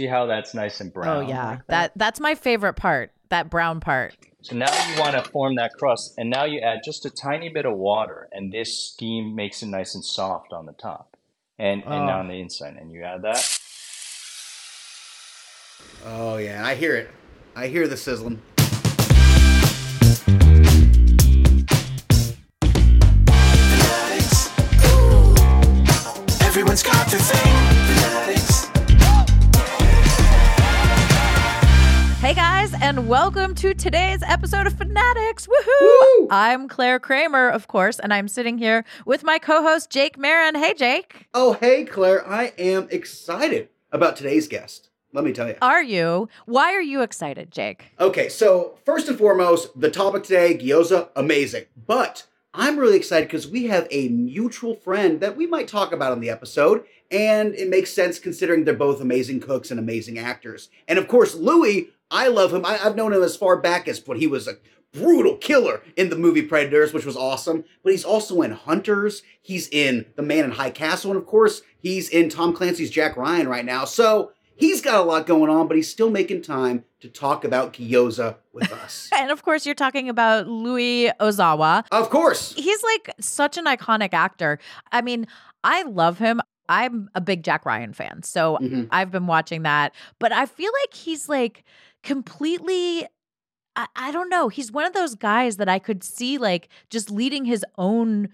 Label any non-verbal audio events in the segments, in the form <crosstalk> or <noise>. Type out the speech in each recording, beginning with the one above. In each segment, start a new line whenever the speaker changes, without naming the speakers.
See how that's nice and oh, brown.
Oh yeah,
like
that that's my favorite part. That brown part.
So now you want to form that crust, and now you add just a tiny bit of water, and this steam makes it nice and soft on the top, and and
Oh.
on the inside, and you add that.
Oh yeah, I hear it. I hear the sizzling.
Everyone's got
and welcome to today's episode of Fanaddicts. Woohoo! I'm Clare Kramer, of course, and I'm sitting here with my co-host Jake Marin. Hey Jake.
Oh hey Clare, I am excited about today's guest. Let me tell you.
Are you? Why are you excited, Jake?
Okay, so first and foremost, the topic today, gyoza, amazing. But I'm really excited because we have a mutual friend that we might talk about on the episode, and it makes sense considering they're both amazing cooks and amazing actors. And of course, Louis, I love him. I, I've known him as far back as when he was a brutal killer in the movie Predators, which was awesome. But he's also in Hunters. He's in The Man in High Castle, and of course, he's in Tom Clancy's Jack Ryan right now. So he's got a lot going on, but he's still making time to talk about gyoza with <laughs> us.
And of course, you're talking about Louis Ozawa.
of course.
He's like such an iconic actor. I mean, I love him. I'm a big Jack Ryan fan, so
Mhm.
I've been watching that. But I feel like he's like completely. I, I don't know. He's one of those guys that I could see like just leading his own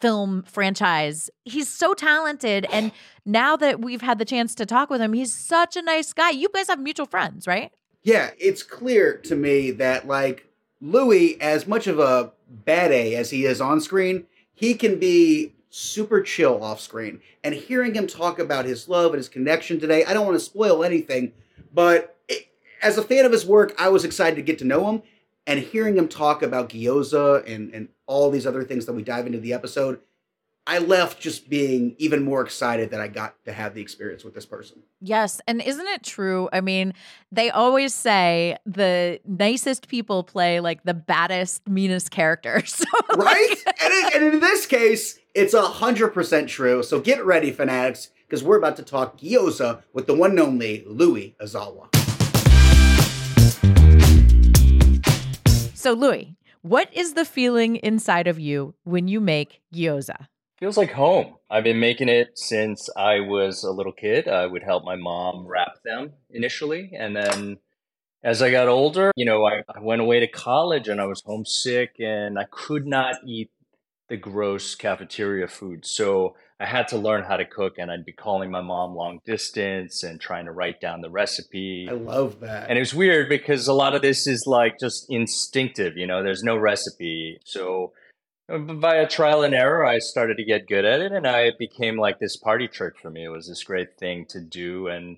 film franchise. He's so talented. And <sighs> now that we've had the chance to talk with him, he's such a nice guy. You guys have mutual friends, right?
Yeah, it's clear to me that like Louis, as much of a bad A as he is on screen, he can be super chill off screen. And hearing him talk about his love and his connection today, I don't want to spoil anything, but as a fan of his work, I was excited to get to know him. And hearing him talk about gyoza and, and all these other things that we dive into the episode, I left just being even more excited that I got to have the experience with this person.
Yes. And isn't it true? I mean, they always say the nicest people play like the baddest, meanest characters. <laughs> So,
right? and, it, and in this case, it's a hundred percent true. So get ready, fanaddicts, because we're about to talk gyoza with the one and only Louis Ozawa.
So, Louis, what is the feeling inside of you when you make gyoza?
Feels like home. I've been making it since I was a little kid. I would help my mom wrap them initially, and then as I got older, you know, I, I went away to college and I was homesick and I could not eat the gross cafeteria food. So I had to learn how to cook and I'd be calling my mom long distance and trying to write down the recipe.
I love that.
And it was weird because a lot of this is like just instinctive, you know, there's no recipe. So uh, via trial and error, I started to get good at it and I became like this party trick for me. It was this great thing to do. And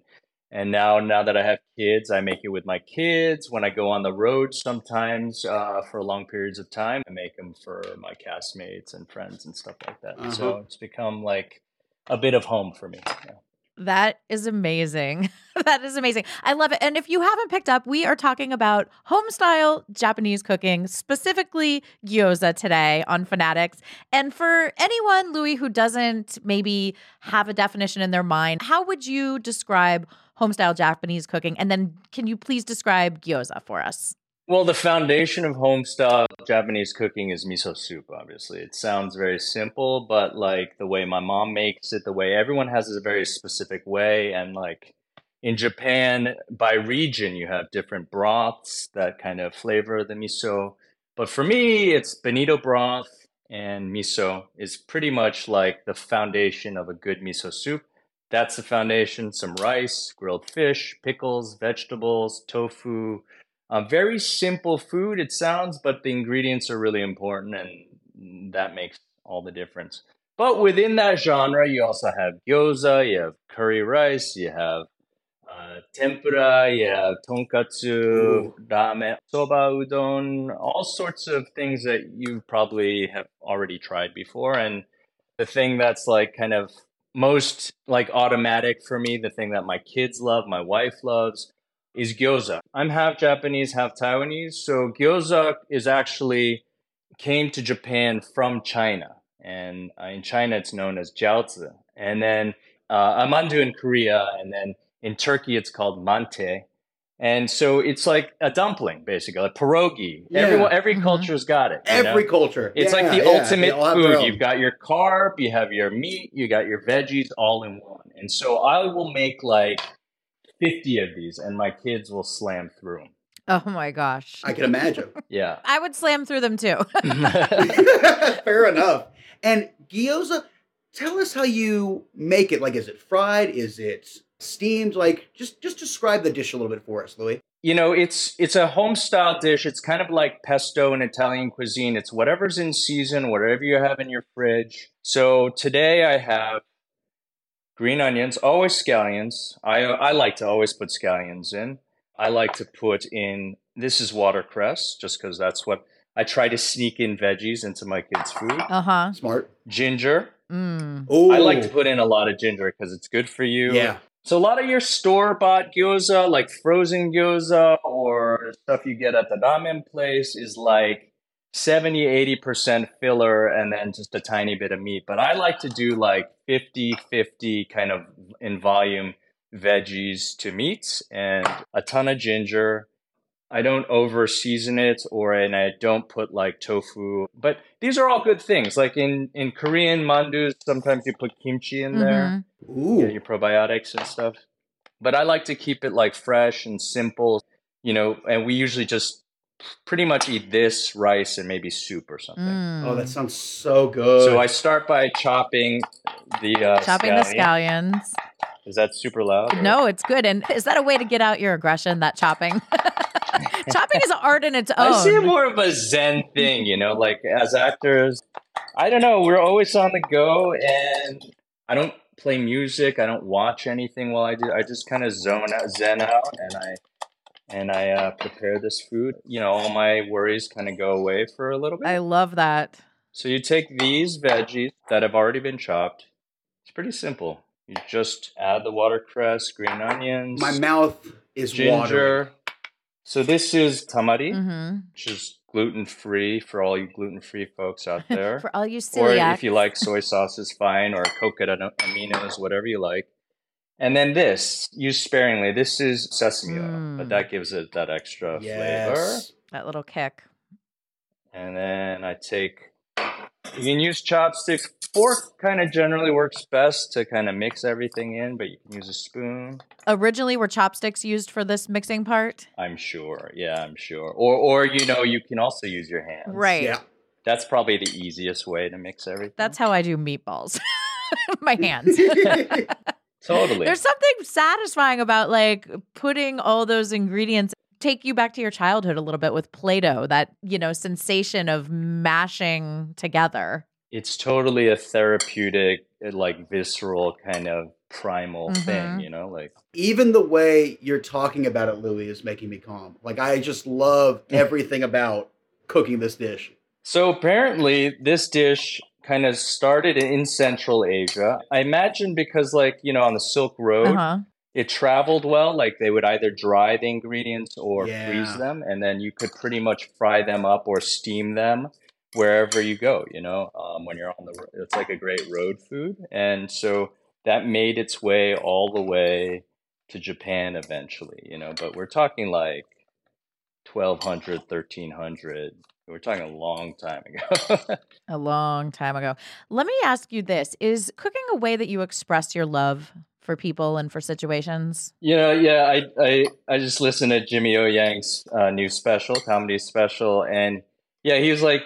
and now, now that I have kids, I make it with my kids. When I go on the road, sometimes uh, for long periods of time, I make them for my castmates and friends and stuff like that. So
Uh-huh.
it's become like a bit of home for me. Yeah.
That is amazing. <laughs> that is amazing. I love it. And if you haven't picked up, we are talking about home style Japanese cooking, specifically gyoza today on Fanaddicts. And for anyone, Louis, who doesn't maybe have a definition in their mind, how would you describe home style Japanese cooking? And then can you please describe gyoza for us?
Well, the foundation of homestyle Japanese cooking is miso soup, obviously. It sounds very simple, but like the way my mom makes it, the way everyone has a very specific way. And like in Japan, by region, you have different broths that kind of flavor the miso. But for me, it's bonito broth and miso is pretty much like the foundation of a good miso soup. That's the foundation. Some rice, grilled fish, pickles, vegetables, tofu. Uh, very simple food, it sounds, but the ingredients are really important, and that makes all the difference. But within that genre, you also have gyoza, you have curry rice, you have uh, tempura, you have tonkatsu, ramen, soba udon, all sorts of things that you probably have already tried before. And the thing that's like kind of most like automatic for me, the thing that my kids love, my wife loves, is gyoza. I'm half Japanese, half Taiwanese. So gyoza is actually came to Japan from China. And uh, in China, it's known as jiaozi. And then uh, amandu in Korea. And then in Turkey, it's called mante. And so it's like a dumpling, basically, a pierogi.
Yeah.
Everyone, every
Mhm.
culture's got it. you know?
Every culture.
It's like the
yeah,
ultimate
all have their
food. You've got your carb, you have your meat, you got your veggies all in one. And so I will make like 50 of these and my kids will slam through them.
Oh my gosh.
I can imagine.
Yeah.
I would slam through them too. <laughs> <laughs>
Fair enough. And gyoza, tell us how you make it. Like, is it fried? Is it steamed? Like, just just describe the dish a little bit for us, Louis.
you know, it's it's a home style dish. It's kind of like pesto in Italian cuisine. It's whatever's in season, whatever you have in your fridge. So today I have green onions, always scallions. I I like to always put scallions in. I like to put in this is watercress just because that's what I try to sneak in veggies into my kids' food.
Uh huh.
Smart.
Ginger.
Mm.
Oh,
I like to put in a lot of ginger because it's good for you.
Yeah.
So a lot of your store bought gyoza, like frozen gyoza or stuff you get at the ramen place is like 70, 80% filler and then just a tiny bit of meat. But I like to do like 50, 50 kind of in volume veggies to meats and a ton of ginger. I don't over season it or and I don't put like tofu. But these are all good things. Like in, in Korean mandus, sometimes you put kimchi in there
Mhm.
Ooh.
get your probiotics and stuff. But I like to keep it like fresh and simple, you know, and we usually just pretty much eat this, rice, and maybe soup or something.
Mm.
Oh, that sounds so good.
So I start by chopping the uh,
Chopping the scallions.
Is that super loud? or-
No, it's good. And is that a way to get out your aggression? That chopping, <laughs> chopping is an art in its own.
I see more of a Zen thing, you know, like as actors, I don't know, we're always on the go and I don't play music, I don't watch anything while I do. I just kind of zone out, zen out and I and I uh, prepare this food. You know, all my worries kind of go away for a little bit.
I love that.
So you take these veggies that have already been chopped. It's pretty simple. You just add the watercress, green onions,
My mouth is watering.
ginger. So this is tamari
hmm
which is gluten free for all you gluten free folks out <laughs> there.
For all you
or if you like soy sauce is fine, or coconut aminos, whatever you like. And then this, use sparingly. This is sesame oil,
Mm.
but that gives it that extra flavor.
That little kick.
And then I take, you can use chopsticks. Fork kind of generally works best to kind of mix everything in, but you can use a spoon.
Originally, were chopsticks used for this mixing part?
I'm sure. Yeah, I'm sure. Or, or you know, you can also use your hands.
Right.
Yeah.
That's probably the easiest way to mix everything.
That's how I do meatballs. <laughs> My hands. <laughs>
totally.
There's something satisfying about like putting all those ingredients take you back to your childhood a little bit with Play-Doh, that, you know, sensation of mashing together.
it's totally a therapeutic, uh, like visceral kind of primal thing,
Mhm.
you know, like
Even the way you're talking about it, Louis, is making me calm. Like I just love <laughs> everything about cooking this dish.
So apparently, this dish kind of started in Central Asia. I imagine because, like, you know, on the Silk Road,
Uh-huh.
It traveled well. Like, they would either dry the ingredients or
Yeah.
freeze them, and then you could pretty much fry them up or steam them wherever you go, you know, um, when you're on the road. It's like a great road food. And so that made its way all the way to Japan eventually, you know, but we're talking like 1200, 1300. We're talking a long time ago. <laughs>
A long time ago. Let me ask you this Is cooking a way that you express your love for people and for situations?
You know, yeah, I I, I just listened to Jimmy O Yang's uh, new special, comedy special, and yeah, he was like,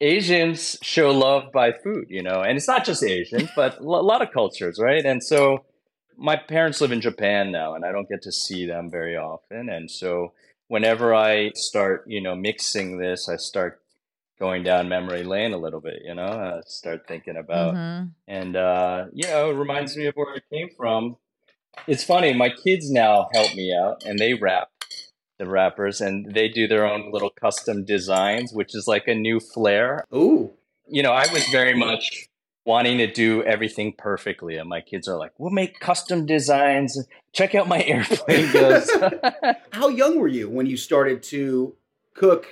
Asians show love by food, you know, and it's not just Asians, but a lot of cultures, right? And so my parents live in Japan now, and I don't get to see them very often, and so whenever I start, you know, mixing this, I start going down memory lane a little bit, you know, I start thinking about
Mhm.
and uh, you know, it reminds me of where I came from. It's funny, my kids now help me out, and they wrap the wrappers, and they do their own little custom designs, which is like a new flair.
Ooh.
You know, I was very much wanting to do everything perfectly, and my kids are like, "We'll make custom designs. Check out my <laughs> airplane goes." <laughs>
How young were you when you started to cook,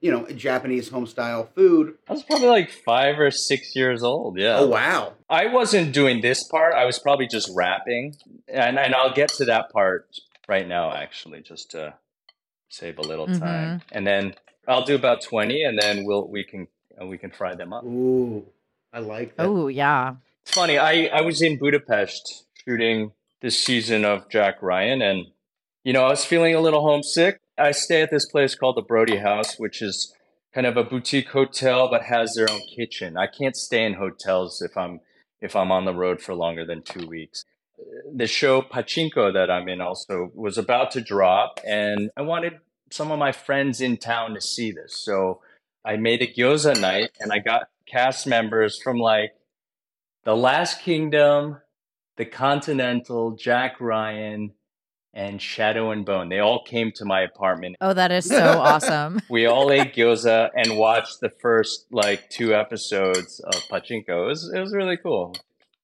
you know, Japanese home style food?
I was probably like five or six years old. Yeah.
Oh wow.
I wasn't doing this part. I was probably just wrapping, and and I'll get to that part right now, actually, just to save a little time, and then I'll do about twenty, and then we'll we can uh, we can fry them up.
Ooh. I like that.
Oh, yeah.
It's funny. I I was in Budapest shooting this season of Jack Ryan, and you know I was feeling a little homesick. I stay at this place called the Brody House, which is kind of a boutique hotel but has their own kitchen. I can't stay in hotels if I'm if I'm on the road for longer than two weeks. The show Pachinko that I'm in also was about to drop, and I wanted some of my friends in town to see this. So I made a gyoza night, and I got cast members from like The Last Kingdom, The Continental, Jack Ryan, and Shadow and Bone. They all came to my apartment
Oh, that is so <laughs> awesome.
we all ate gyoza and watched the first like two episodes of Pachinko. It was it was really cool. It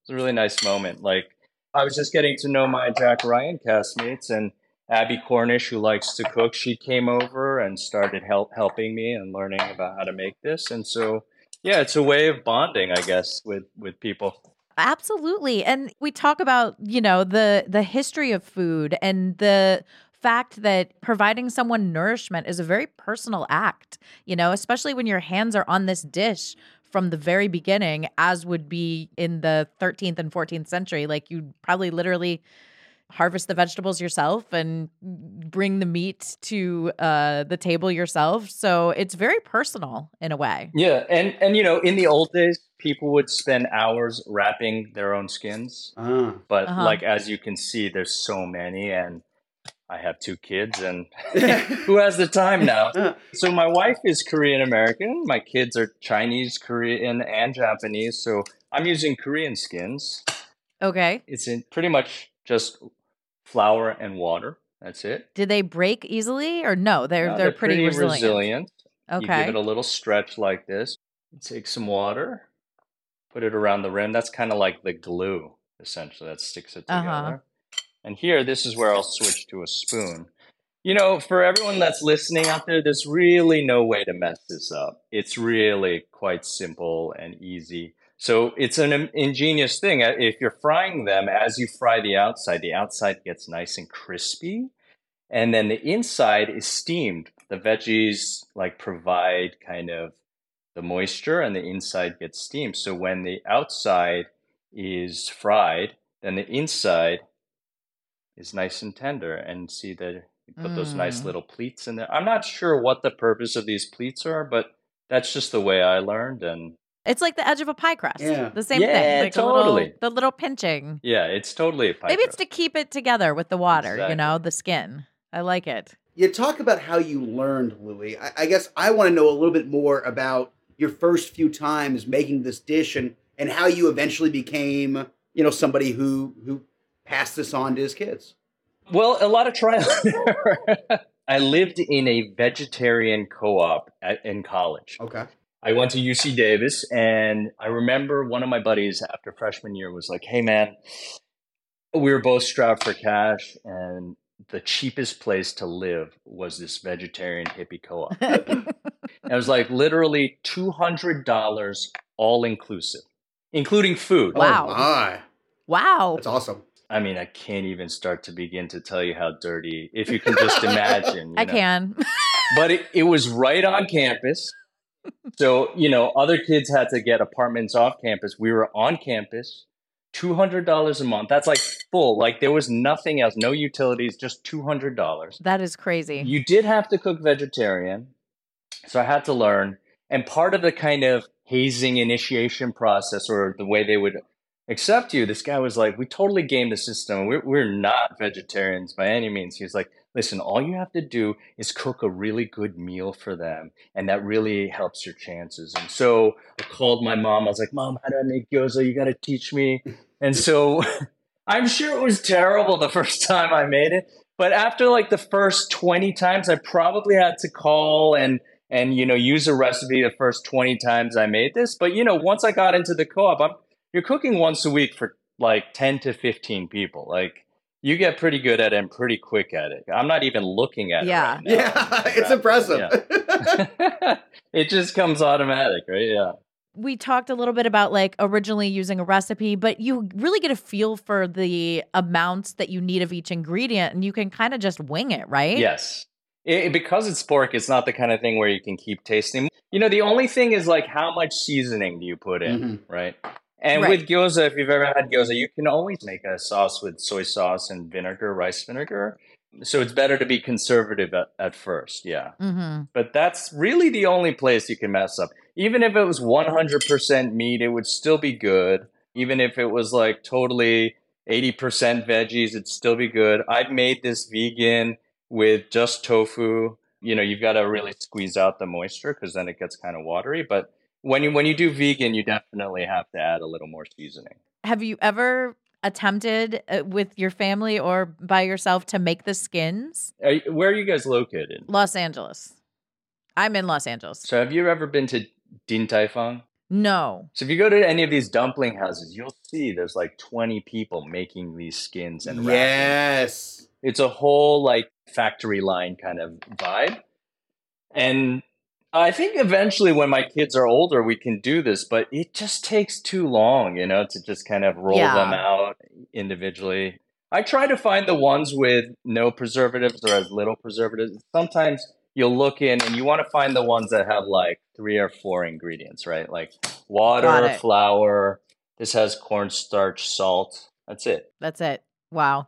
was a really nice moment. Like I was just getting to know my Jack Ryan castmates and Abbie Cornish, who likes to cook, she came over and started help helping me and learning about how to make this. And so yeah, it's a way of bonding, I guess, with with people.
Absolutely. And we talk about, you know, the the history of food and the fact that providing someone nourishment is a very personal act, you know, especially when your hands are on this dish from the very beginning as would be in the 13th and 14th century like you'd probably literally harvest the vegetables yourself and bring the meat to uh, the table yourself so it's very personal in a way
Yeah, and and you know, in the old days, people would spend hours wrapping their own skins.
Ah.
But
Uh-huh.
like as you can see, there's so many, and I have two kids, and <laughs> who has the time now? <laughs> So my wife is Korean American. My kids are Chinese, Korean, and Japanese. So I'm using Korean skins.
okay
It's in pretty much just flour and water. That's it.
did they break easily or no they're
No,
they're, pretty, resilient, Okay. You
give it a little stretch like this. Take some water, put it around the rim. That's kind of like the glue, essentially, that sticks it together.
Uh-huh.
And here, this is where I'll switch to a spoon. You know, for everyone that's listening out there, there's really no way to mess this up. It's really quite simple and easy. So it's an ingenious thing. Uh, If you're frying them, as you fry the outside, the outside gets nice and crispy, and then the inside is steamed. The veggies like provide kind of the moisture, and the inside gets steamed. So when the outside is fried, then the inside is nice and tender. And see that you put those nice
Mm.
little pleats in there. I'm not sure what the purpose of these pleats are, but that's just the way I learned. And
it's like the edge of a pie crust
Yeah.
the same
Yeah,
thing like a
totally.
little, the little pinching
yeah, it's totally a pie crust.
maybe it's to keep it together with the water you know the skin i like it
You talk about how you learned, Louis. I, I guess I want to know a little bit more about your first few times making this dish and and how you eventually became, you know, somebody who who passed this on to his kids.
Well, a lot of trial. <laughs> I lived in a vegetarian co-op at, in college.
Okay.
I went to UC Davis, and I remember one of my buddies after freshman year was like, "Hey, man, we were both strapped for cash, and the cheapest place to live was this vegetarian hippie co-op." <laughs> and it was like literally two hundred dollars all inclusive, including food.
Wow.
Oh my.
wow
That's awesome.
I mean, I can't even start to begin to tell you how dirty. If you can just imagine. <laughs> you
i
know.
can
but it, it was right on campus. <laughs> So, you know, other kids had to get apartments off campus. We were on campus, $200 a month. That's like full. Like there was nothing else, no utilities, just $200.
That is crazy.
You did have to cook vegetarian. So I had to learn. And part of the kind of hazing initiation process or the way they would accept you, this guy was like, we totally game the system. We're, we're not vegetarians by any means. He was like, listen, all you have to do is cook a really good meal for them. And that really helps your chances. And so I called my mom. I was like, mom, how do I make gyoza? You got to teach me. And so <laughs> I'm sure it was terrible the first time I made it. But after like the first 20 times, I probably had to call and and you know use a recipe the first 20 times I made this. But you know, once I got into the co-op, I'm, you're cooking once a week for like 10 to 15 people. Like you get pretty good at it and pretty quick at it. I'm not even looking at
Yeah.
it. Right now.
Yeah, <laughs> it's impressive. <laughs>
it just comes automatic, right? Yeah.
we talked a little bit about like originally using a recipe, but you really get a feel for the amounts that you need of each ingredient and you can kind of just wing it, right?
Yes. It, because it's pork, it's not the kind of thing where you can keep tasting. You know, the only thing is like how much seasoning do you put in,
Mhm.
right? And
Right.
with gyoza, if you've ever had gyoza, you can always make a sauce with soy sauce and vinegar, rice vinegar. So it's better to be conservative at, at first, yeah.
Mm-hmm.
But that's really the only place you can mess up. Even if it was 100% meat, it would still be good. Even if it was like totally 80% veggies, it'd still be good. I've made this vegan with just tofu. You know, you've got to really squeeze out the moisture because then it gets kind of watery. But when you when you do vegan, you definitely have to add a little more seasoning.
Have you ever attempted uh, with your family or by yourself to make the skins?
Are you- where are you guys located?
Los Angeles. I'm in Los Angeles.
So have you ever been to Din Tai Fung?
No.
So if you go to any of these dumpling houses, you'll see there's like 20 people making these skins and wrapping.
yes.
It's a whole like factory line kind of vibe. And I think eventually when my kids are older, we can do this, but it just takes too long, you know, to just kind of roll
Yeah.
them out individually. I try to find the ones with no preservatives or as little preservatives. Sometimes you'll look in and you want to find the ones that have like three or four ingredients, right? Like water, flour. This has cornstarch, salt. That's it.
That's it. Wow.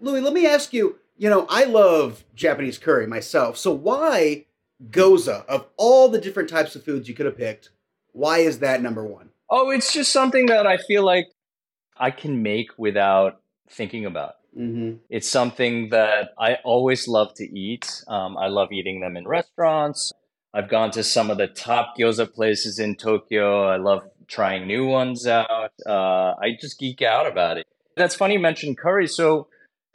Louis, let me ask you, you know, I love Japanese curry myself. So why gyoza of all the different types of foods you could have picked? Why is that number one?
Oh, it's just something that I feel like I can make without thinking about.
Mm-hmm.
It's something that I always love to eat. Um, I love eating them in restaurants. I've gone to some of the top gyoza places in Tokyo. I love trying new ones out. Uh, I just geek out about it. That's funny you mentioned curry. So,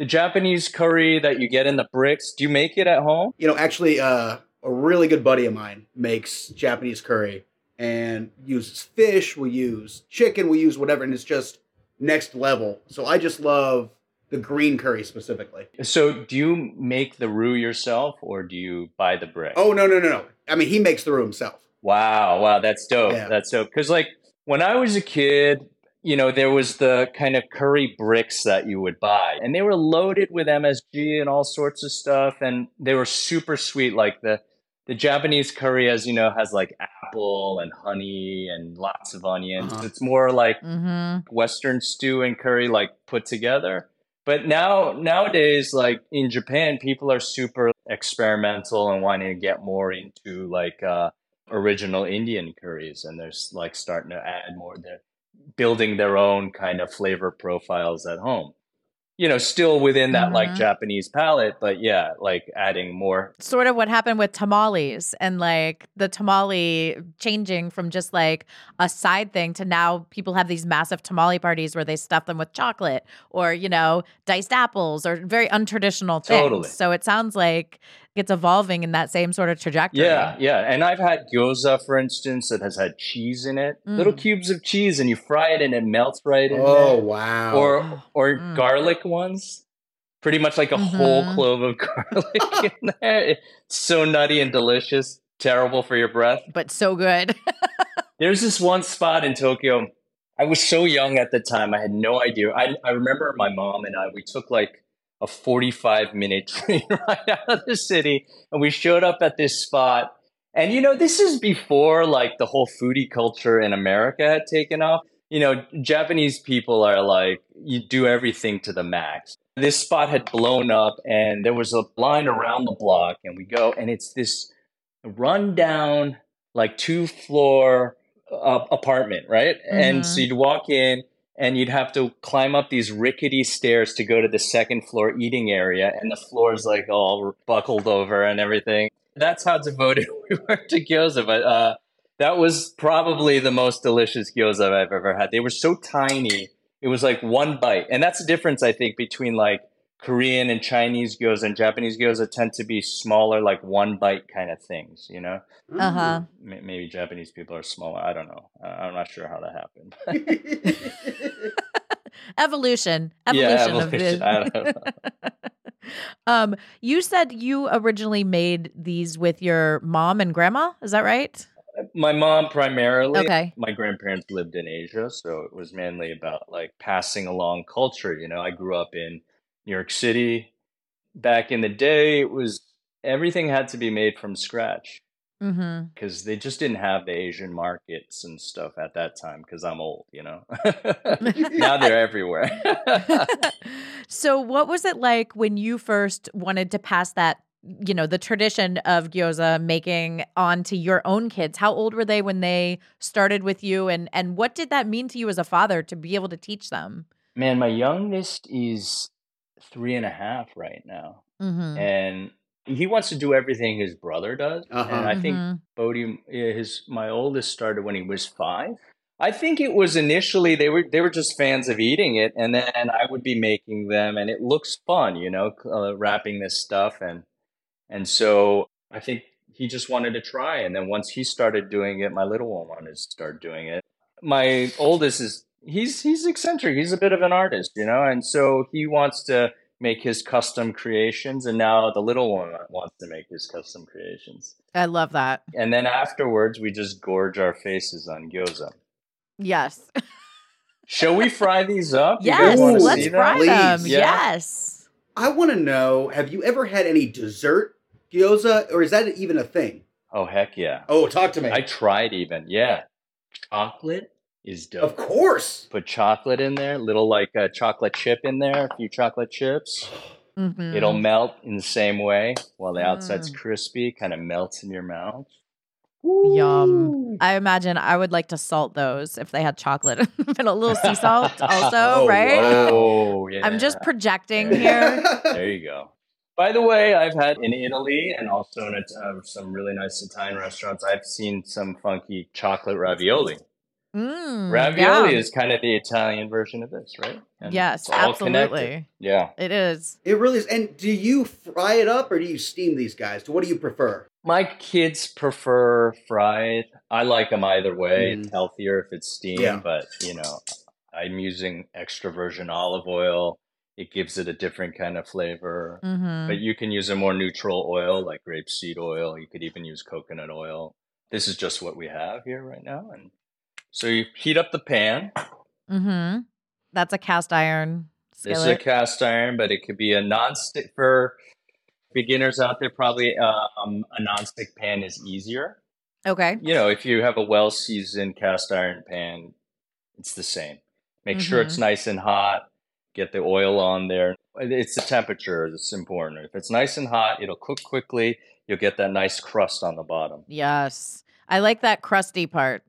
the Japanese curry that you get in the bricks, do you make it at home?
You know, actually, uh, a really good buddy of mine makes Japanese curry and uses fish. We use chicken. We use whatever, and it's just next level. So I just love the green curry specifically.
So, do you make the roux yourself or do you buy the brick?
Oh no, no, no, no! I mean, he makes the roux himself.
Wow, wow, that's dope.
Yeah.
That's dope. Because like when I was a kid, you know, there was the kind of curry bricks that you would buy, and they were loaded with MSG and all sorts of stuff, and they were super sweet. Like the the Japanese curry, as you know, has like apple and honey and lots of onions.
Uh-huh.
It's more like
Mm-hmm.
Western stew and curry like put together. But now nowadays, like in Japan, people are super experimental and wanting to get more into like uh, original Indian curries, and they're like starting to add more. They're building their own kind of flavor profiles at home. You know, still within that like
Mhm.
Japanese palette, but yeah, like adding more.
Sort of what happened with tamales and like the tamale changing from just like a side thing to now people have these massive tamale parties where they stuff them with chocolate or, you know, diced apples or very untraditional things.
Totally.
So it sounds like it's evolving in that same sort of trajectory.
Yeah, yeah. And I've had gyoza, for instance, that has had cheese in it, little
Mm.
cubes of cheese, and you fry it and it melts right in
Oh
there.
wow.
Or <gasps> or
Mm.
garlic ones, pretty much like a whole
Mhm.
clove of <laughs> garlic in <laughs> there. It's so nutty and delicious. Terrible for your breath.
But so good. <laughs>
There's this one spot in Tokyo. I was so young at the time. I had no idea. I, I remember my mom and I, we took like a 45 minute <laughs> train ride out of the city and we showed up at this spot. And, you know, this is before like the whole foodie culture in America had taken off. You know, Japanese people are like, you do everything to the max. This spot had blown up and there was a line around the block and we go and it's this rundown, like two floor uh, apartment, right? And so you'd walk in and you'd have to climb up these rickety stairs to go to the second floor eating area, and the floor is like all buckled over and everything. That's how devoted <laughs> we were to gyoza. But uh, that was probably the most delicious gyoza I've ever had. They were so tiny; it was like one bite, and that's the difference I think between like Korean and Chinese gyoza and Japanese gyoza tend to be smaller, like one bite kind of things. You know,
Uh huh.
Maybe Japanese people are smaller. I don't know. I'm not sure how that happened. <laughs>
Evolution.
Yeah,
Evolution,
evolution. I
of
don't
this. <laughs> um, you said you originally made these with your mom and grandma. Is that right?
My mom primarily.
Okay.
My grandparents lived in Asia, so it was mainly about like passing along culture. You know, I grew up in New York City. Back in the day, it was everything had to be made from scratch
Mm-hmm.
because they just didn't have the Asian markets and stuff at that time. Because I'm old, you know. <laughs> now they're everywhere. <laughs>
so, what was it like when you first wanted to pass that, you know, the tradition of gyoza making on to your own kids? How old were they when they started with you, and and what did that mean to you as a father to be able to teach them?
Man, my youngest is three and a half right now.
Mm-hmm.
and he wants to do everything his brother does.
Uh-huh.
And I think
Mhm.
Bodhi, yeah, his my oldest started when he was five. I think it was initially they were they were just fans of eating it, and then I would be making them, and it looks fun, you know, uh, wrapping this stuff, and and so I think he just wanted to try, and then once he started doing it, my little one wanted to start doing it. My oldest is he's he's eccentric, he's a bit of an artist, you know, and so he wants to make his custom creations and now the little one wants to make his custom creations
I love that.
and then afterwards we just gorge our faces on gyoza
Yes. <laughs>
shall we fry these up You
Yes.
wanna
Let's fry
Please.
them.
Yeah.
Yes.
I want to know: Have you ever had any dessert gyoza, or is that even a thing?
oh heck yeah
Oh, talk to me.
i tried even yeah chocolate is dope
of course.
put chocolate in there little like a chocolate chip in there a few chocolate chips
Mhm.
it'll melt in the same way while the outside's
Mm.
crispy kind of melts in your mouth
Yum. I imagine I would like to salt those if they had chocolate and a little sea salt <laughs> also,
Oh,
right?
oh yeah
I'm just projecting
Yeah.
here.
There you go. By the way, I've had in Italy and also in uh, some really nice Italian restaurants. I've seen some funky chocolate ravioli.
Mm,
ravioli
yeah.
is kind of the Italian version of this, right? And
Yes,
it's all connected.
absolutely.
Yeah.
It is.
It really is. And do you fry it up or do you steam these guys? What do you prefer?
My kids prefer fried. I like them either way. It's healthier if it's steamed,
Yeah.
but you know, I'm using extra virgin olive oil. It gives it a different kind of flavor.
hmm
But you can use a more neutral oil like grapeseed oil. You could even use coconut oil. This is just what we have here right now. And so you heat up the pan.
Mm-hmm. That's a cast iron
This is a cast iron, but it could be a non-stick for beginners out there. Probably um, a non-stick pan is easier.
okay.
You know, if you have a well-seasoned cast iron pan, it's the same. Make sure it's nice and hot. Get the oil on there. It's the temperature that's important. If it's nice and hot, it'll cook quickly. You'll get that nice crust on the bottom.
Yes. I like that crusty part.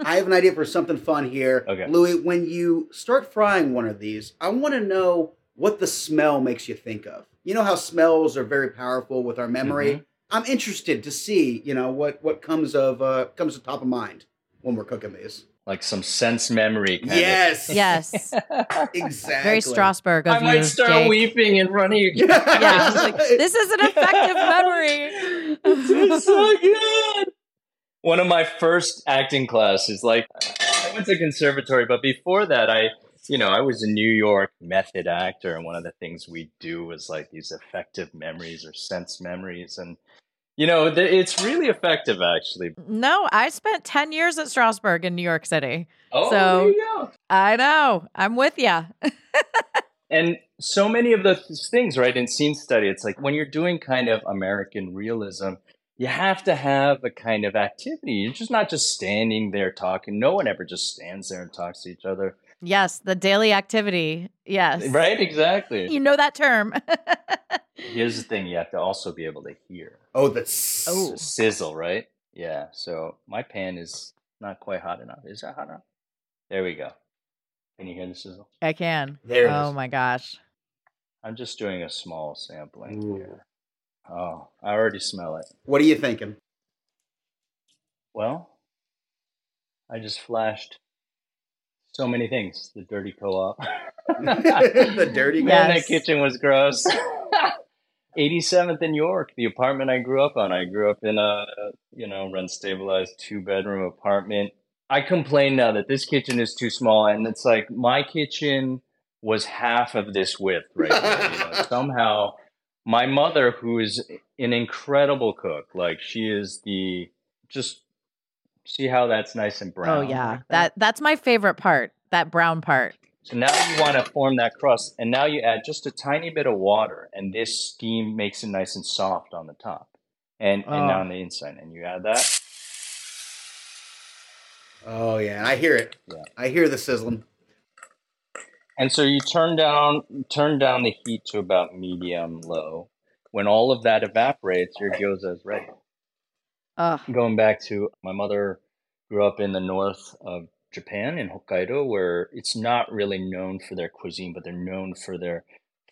I have an idea for something fun here.
Okay.
Louis, when you start frying one of these, I want to know what the smell makes you think of. You know how smells are very powerful with our memory?
Mm-hmm.
I'm interested to see, you know, what what comes of uh comes to top of mind when we're cooking these.
like some sense memory. Kind
Yes.
Yes. <laughs>
Exactly.
Very Strasberg
Of.
of
I
you,
might start
Jake.
weeping in front of you. <laughs>
Yeah, like, this is an affective memory. <laughs>
it's so good. One of my first acting classes, like I went to conservatory, but before that, I, you know, I was a New York method actor, and one of the things we do was like these affective memories or sense memories, and you know, th- it's really effective actually.
No, I spent 10 years at Strasberg in New York City.
Oh,
So-
there you go.
I know. I'm with you. <laughs>
And so many of those things, right, in scene study, it's like when you're doing kind of American realism, you have to have a kind of activity. You're just not just standing there talking. No one ever just stands there and talks to each other.
Yes, the daily activity. Yes.
Right? Exactly.
You know that term. <laughs>
Here's the thing you have to also be able to hear
Oh, that's.
Oh.
the sizzle, right? Yeah. So my pan is not quite hot enough. Is that hot enough? There we go. Can you hear the sizzle?
I can.
There it
oh
is.
my gosh.
I'm just doing a small sampling
Ooh.
here. Oh, I already smell it.
What are you thinking?
Well, I just flashed so many things. The dirty co-op. <laughs>
the dirty.
Man, that kitchen was gross. <laughs> 87th in York, the apartment I grew up on. I grew up in a, you know, rent stabilized two bedroom apartment. I complain now that this kitchen is too small, and it's like my kitchen was half of this width right here. You know, <laughs> somehow, my mother, who is an incredible cook, like she is the just see how that's nice and brown.
oh yeah.
like
That that's my favorite part. That brown part.
so now you want to form that crust, and now you add just a tiny bit of water, and this steam makes it nice and soft on the top, and and now
Oh.
on the inside, and you add that.
Oh yeah, I hear it.
Yeah.
I hear the sizzling.
And so you turn down turn down the heat to about medium low. When all of that evaporates, your gyoza is ready.
Ugh.
Going back to my mother grew up in the north of Japan in Hokkaido, where it's not really known for their cuisine, but they're known for their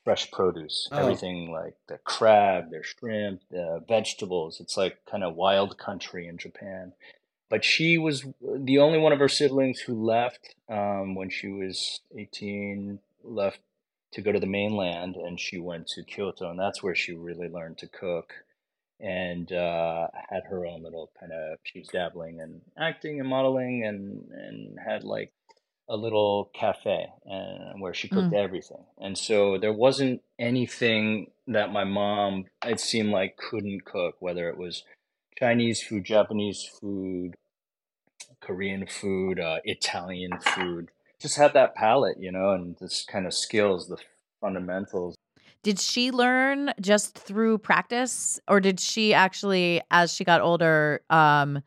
fresh produce.
Oh.
Everything like the crab, their shrimp, the vegetables. It's like kind of wild country in Japan. But she was the only one of her siblings who left um, when she was 18, left to go to the mainland, and she went to Kyoto, and that's where she really learned to cook and uh, had her own little kind of she was dabbling in acting and modeling and and had like a little cafe and where she cooked everything. And so there wasn't anything that my mom it seemed like couldn't cook whether it was chinese food japanese food korean food uh, italian food just have that palate you know and this kind of skills the fundamentals
Did she learn just through practice or did she actually as she got older um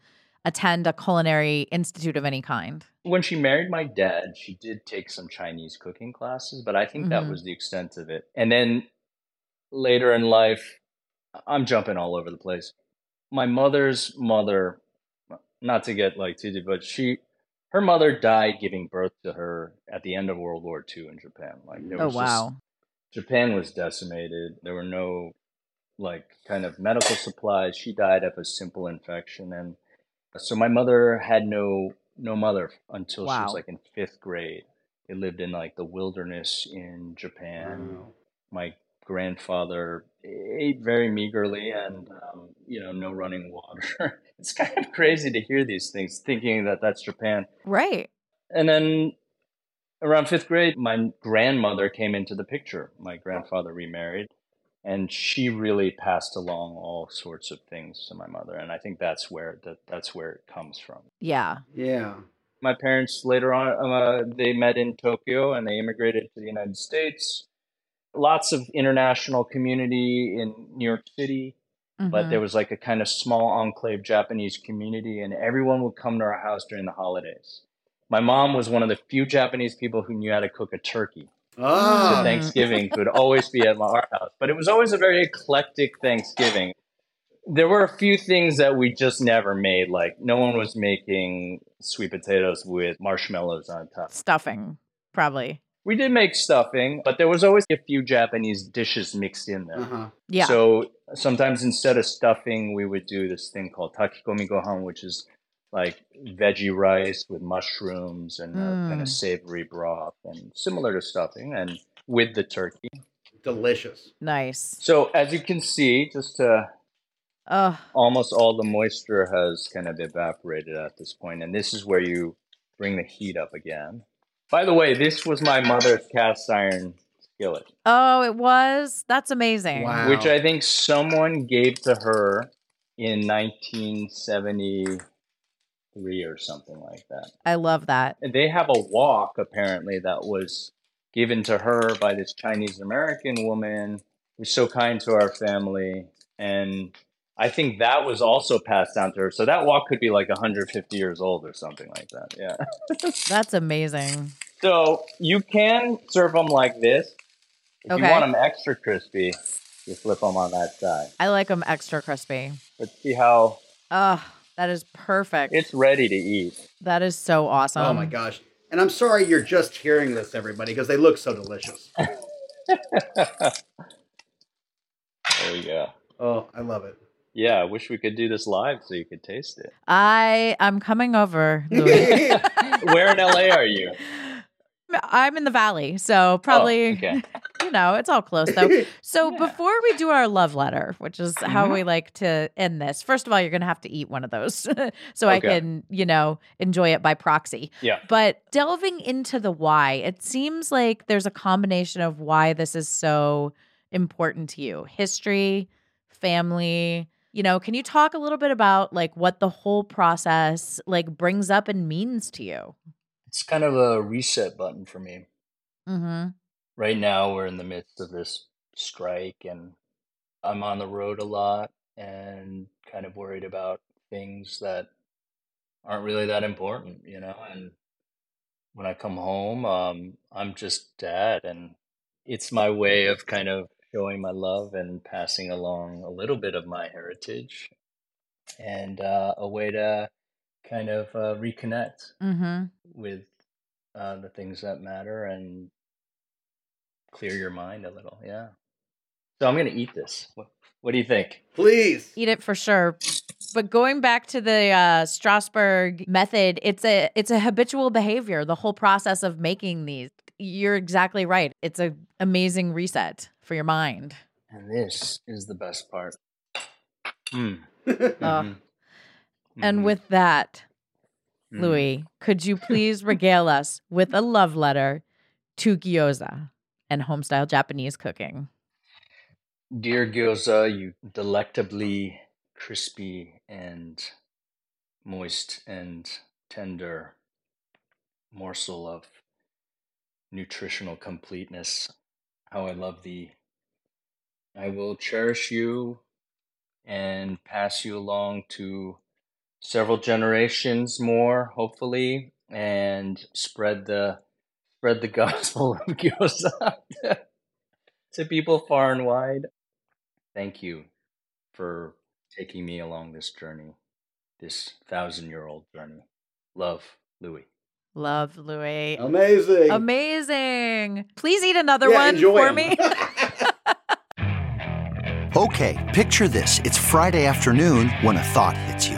attend a culinary institute of any kind?
when she married my dad, she did take some Chinese cooking classes, but I think that
Mhm.
was the extent of it. And then later in life, I'm jumping all over the place. My mother's mother, not to get like too deep, but she, her mother died giving birth to her at the end of World War II in Japan. Like there
Oh
was just-
wow.
Japan was decimated. There were no like kind of medical supplies. She died of a simple infection, and so my mother had no no mother until she was like in fifth grade. They lived in like the wilderness in Japan.
Wow.
My grandfather ate very meagerly, and um, you know, no running water. <laughs> it's kind of crazy to hear these things, thinking that that's Japan.
Right.
And then around fifth grade, my grandmother came into the picture. My grandfather remarried, and she really passed along all sorts of things to my mother. And I think that's where that that's where it comes from.
Yeah.
Yeah.
My parents later on uh, they met in Tokyo and they immigrated to the United States. Lots of international community in New York City but
Mhm.
there was like a kind of small enclave Japanese community, and everyone would come to our house during the holidays. My mom was one of the few Japanese people who knew how to cook a turkey. So
Ah.
Thanksgiving would always be at our house, but it was always a very eclectic Thanksgiving. There were a few things that we just never made, like no one was making sweet potatoes with marshmallows on top.
stuffing probably.
We did make stuffing, but there was always a few Japanese dishes mixed in there.
Uh-huh.
Yeah.
So sometimes instead of stuffing, we would do this thing called takikomi gohan, which is like veggie rice with mushrooms and a kind
Mm.
of savory broth and similar to stuffing and with the turkey.
Delicious.
Nice.
So as you can see, just to
Oh,
almost all the moisture has kind of evaporated at this point, and this is where you bring the heat up again. By the way, this was my mother's cast iron skillet,
oh, it was. That's amazing.
Wow.
which I think someone gave to her in 1973 or something like that.
I love that.
And they have a wok apparently that was given to her by this Chinese American woman who's so kind to our family and I think that was also passed down to her. So that wok could be like 150 years old or something like that. Yeah. <laughs>
That's amazing.
So you can serve them like this. If
Okay.
you want them extra crispy, you flip them on that side.
I like them extra crispy.
Let's see how
Oh, that is perfect.
it's ready to eat.
that is so awesome.
oh my gosh. And I'm sorry you're just hearing this, everybody, because they look so delicious. <laughs>
There we go.
Oh, I love it.
Yeah, I wish we could do this live so you could taste it.
I I'm coming over. <laughs>
Where in LA are you?
I'm in the valley, so probably
Oh, okay. <laughs>
you know it's all close though. So <laughs> before we do our love letter, which is how
Mm-hmm.
we like to end this, first of all, you're gonna have to eat one of those <laughs> so I can you know enjoy it by proxy.
Yeah.
But delving into the why, it seems like there's a combination of why this is so important to you: history, family. You know, can you talk a little bit about like what the whole process like brings up and means to you?
It's kind of a reset button for me.
Mm-hmm.
Right now, we're in the midst of this strike, and I'm on the road a lot and kind of worried about things that aren't really that important, you know. And when I come home, um, I'm just dad, and it's my way of kind of showing my love and passing along a little bit of my heritage, and uh, a way to kind of uh, reconnect
Mm-hmm.
with uh, the things that matter and clear your mind a little. Yeah. So I'm gonna eat this. What, what do you think?
Please.
eat it for sure. But going back to the uh, Strasberg method, it's a it's a habitual behavior. The whole process of making these, you're exactly right. It's a amazing reset for your mind.
And this is the best part. Mm.
Uh, <laughs>
Mhm.
And with that,
Mhm.
Louis, could you please regale us with a love letter to gyoza and homestyle Japanese cooking?
Dear gyoza, you delectably crispy and moist and tender morsel of nutritional completeness. How I love thee. I will cherish you and pass you along to several generations more, hopefully, and spread the spread the <laughs> gospel of gyoza <laughs> to people far and wide. Thank you for taking me along this journey, this thousand year old journey. Love, Louis.
Love, Louis.
Amazing.
Amazing. Please eat another
Yeah,
one
enjoy
for
'em.
me. <laughs>
Okay, picture this. It's Friday afternoon when a thought hits you.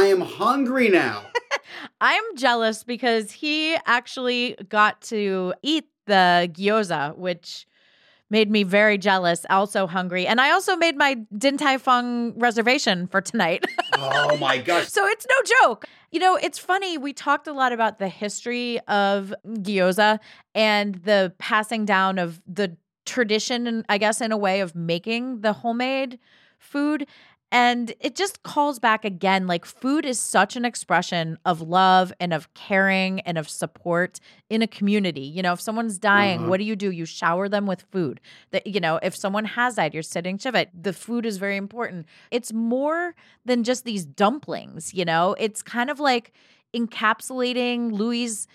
I am hungry now. <laughs>
I'm jealous because he actually got to eat the gyoza, which made me very jealous, also hungry. And I also made my Din Tai Fung reservation for tonight. <laughs>
oh my gosh.
so it's no joke. You know, it's funny. We talked a lot about the history of gyoza and the passing down of the tradition, and I guess in a way of making the homemade food. And it just calls back again like food is such an expression of love and of caring and of support in a community. You know, if someone's dying,
Uh-huh.
what do you do? You shower them with food. That you know, if someone has died, you're sitting shiva. The food is very important. It's more than just these dumplings, you know? It's kind of like encapsulating Louis'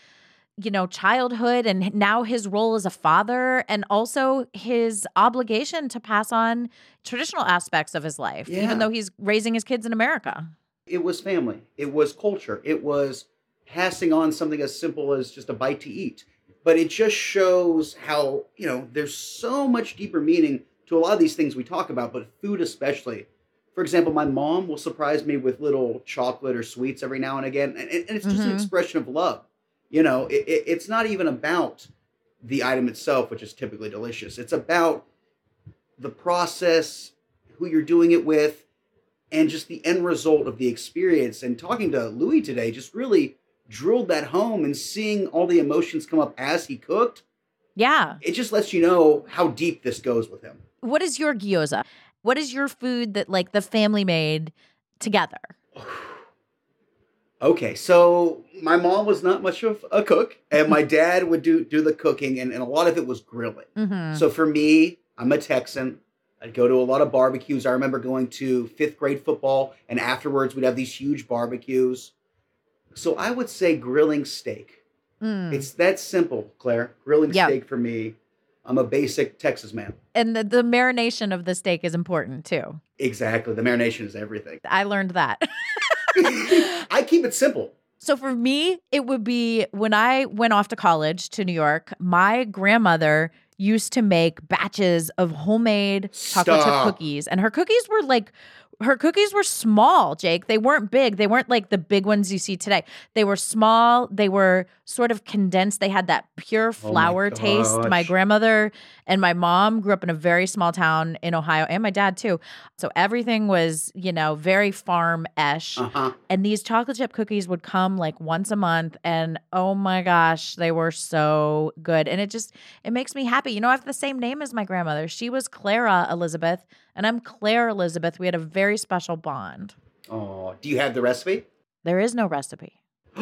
you know, childhood and now his role as a father and also his obligation to pass on traditional aspects of his life,
Yeah.
even though he's raising his kids in America.
It was family. It was culture. It was passing on something as simple as just a bite to eat. But it just shows how, you know, there's so much deeper meaning to a lot of these things we talk about, but food especially. For example, my mom will surprise me with little chocolate or sweets every now and again. And, it's just an
Mhm.
expression of love. You know, it, it, it's not even about the item itself, which is typically delicious. It's about the process, who you're doing it with, and just the end result of the experience. And talking to Louis today just really drilled that home and seeing all the emotions come up as he cooked.
Yeah.
It just lets you know how deep this goes with him.
What is your gyoza? What is your food that like the family made together? <sighs> <laughs>
Okay, so my mom was not much of a cook, and my <laughs> dad would do do the cooking, and, and a lot of it was grilling.
Mm-hmm.
So for me, I'm a Texan. I'd go to a lot of barbecues. I remember going to fifth grade football, and afterwards we'd have these huge barbecues. So I would say grilling steak.
Mm.
It's that simple, Clare. Grilling
Yeah.
steak for me. I'm a basic Texas man.
And the, the marination of the steak is important too.
Exactly. The marination is everything.
I learned that. <laughs>
I keep it simple.
So for me, it would be when I went off to college to New York, my grandmother used to make batches of homemade chocolate chip cookies. And her cookies were like her cookies were small, Jake. They weren't big. They weren't like the big ones you see today. They were small. They were sort of condensed. They had that pure
Oh my
flour taste. My grandmother and my mom grew up in a very small town in Ohio, and my dad too. So everything was, you know, very farm esh.
Uh huh.
And these chocolate chip cookies would come like once a month. And oh my gosh, they were so good. And it just, it makes me happy. You know, I have the same name as my grandmother. She was Clara Elizabeth, and I'm Clare Elizabeth. We had a very special bond.
Oh, do you have the recipe?
There is no recipe. <gasps>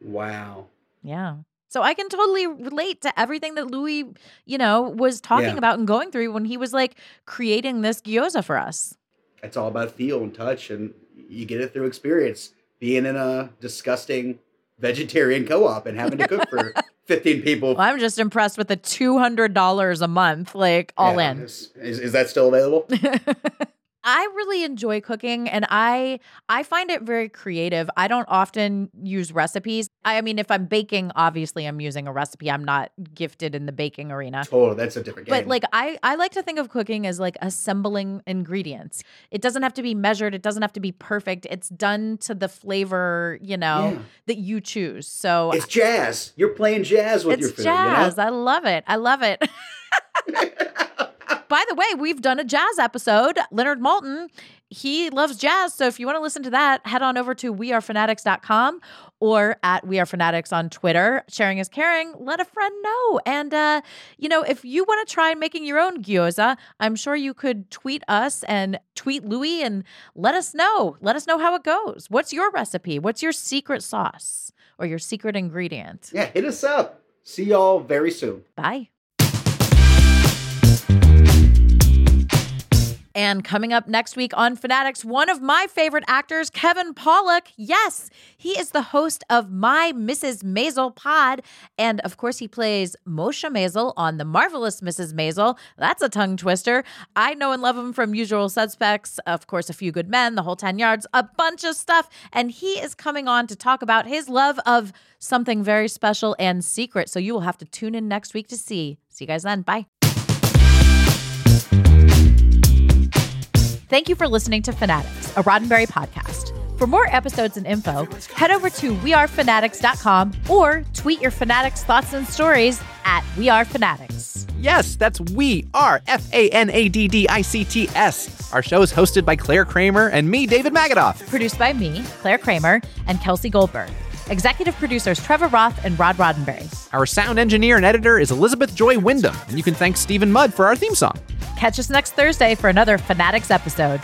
wow.
Yeah. So I can totally relate to everything that Louis, you know, was talking
Yeah.
about and going through when he was like creating this gyoza for us.
It's all about feel and touch, and you get it through experience. Being in a disgusting vegetarian co-op and having to cook for <laughs> 15 people.
Well, I'm just impressed with the $200 a month, like all
Yeah,
in.
Is, is, is that still available? <laughs>
I really enjoy cooking and I I find it very creative. I don't often use recipes. I mean if I'm baking, obviously I'm using a recipe. I'm not gifted in the baking arena.
Totally, that's a different game.
But like I I like to think of cooking as like assembling ingredients. It doesn't have to be measured, it doesn't have to be perfect. It's done to the flavor, you know,
Yeah.
that you choose. So
it's jazz. You're playing jazz with
it's
your food.
jazz.
You know?
I love it. I love it. <laughs> By the way, we've done a jazz episode. Leonard Maltin, he loves jazz. So if you want to listen to that, head on over to wearefanaddicts.com or at We Are Fanaddicts on Twitter. Sharing is caring. Let a friend know. And, uh, you know, if you want to try making your own gyoza, I'm sure you could tweet us and tweet Louis and let us know. Let us know how it goes. What's your recipe? What's your secret sauce or your secret ingredient?
Yeah, hit us up. See y'all very soon.
Bye. And coming up next week on Fanaddicts, one of my favorite actors, Kevin Pollak. Yes, he is the host of My Mrs. Maisel pod. And of course, he plays Moshe Maisel on The Marvelous Mrs. Maisel. That's a tongue twister. I know and love him from Usual Suspects, of course, A Few Good Men, The Whole 10 Yards, a bunch of stuff. And he is coming on to talk about his love of something very special and secret. So you will have to tune in next week to see. See you guys then. Bye. Thank you for listening to Fanaddicts, a Roddenberry podcast. For more episodes and info, head over to wearefanaddicts.com or tweet your Fanaddicts thoughts and stories at wearefanaddicts.
Yes, that's We Are, F A N A D D I C T S. Our show is hosted by Clare Kramer and me, David Magadoff.
Produced by me, Clare Kramer, and Kelsey Goldberg. Executive producers Trevor Roth and Rod Roddenberry.
Our sound engineer and editor is Elizabeth Joy Wyndham, and you can thank Stephen Mudd for our theme song.
Catch us next Thursday for another Fanaddicts episode.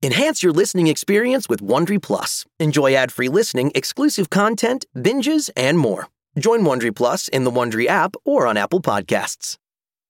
Enhance your listening experience with Wondery Plus. Enjoy ad-free listening, exclusive content, binges, and more. Join Wondery Plus in the Wondery app or on Apple Podcasts.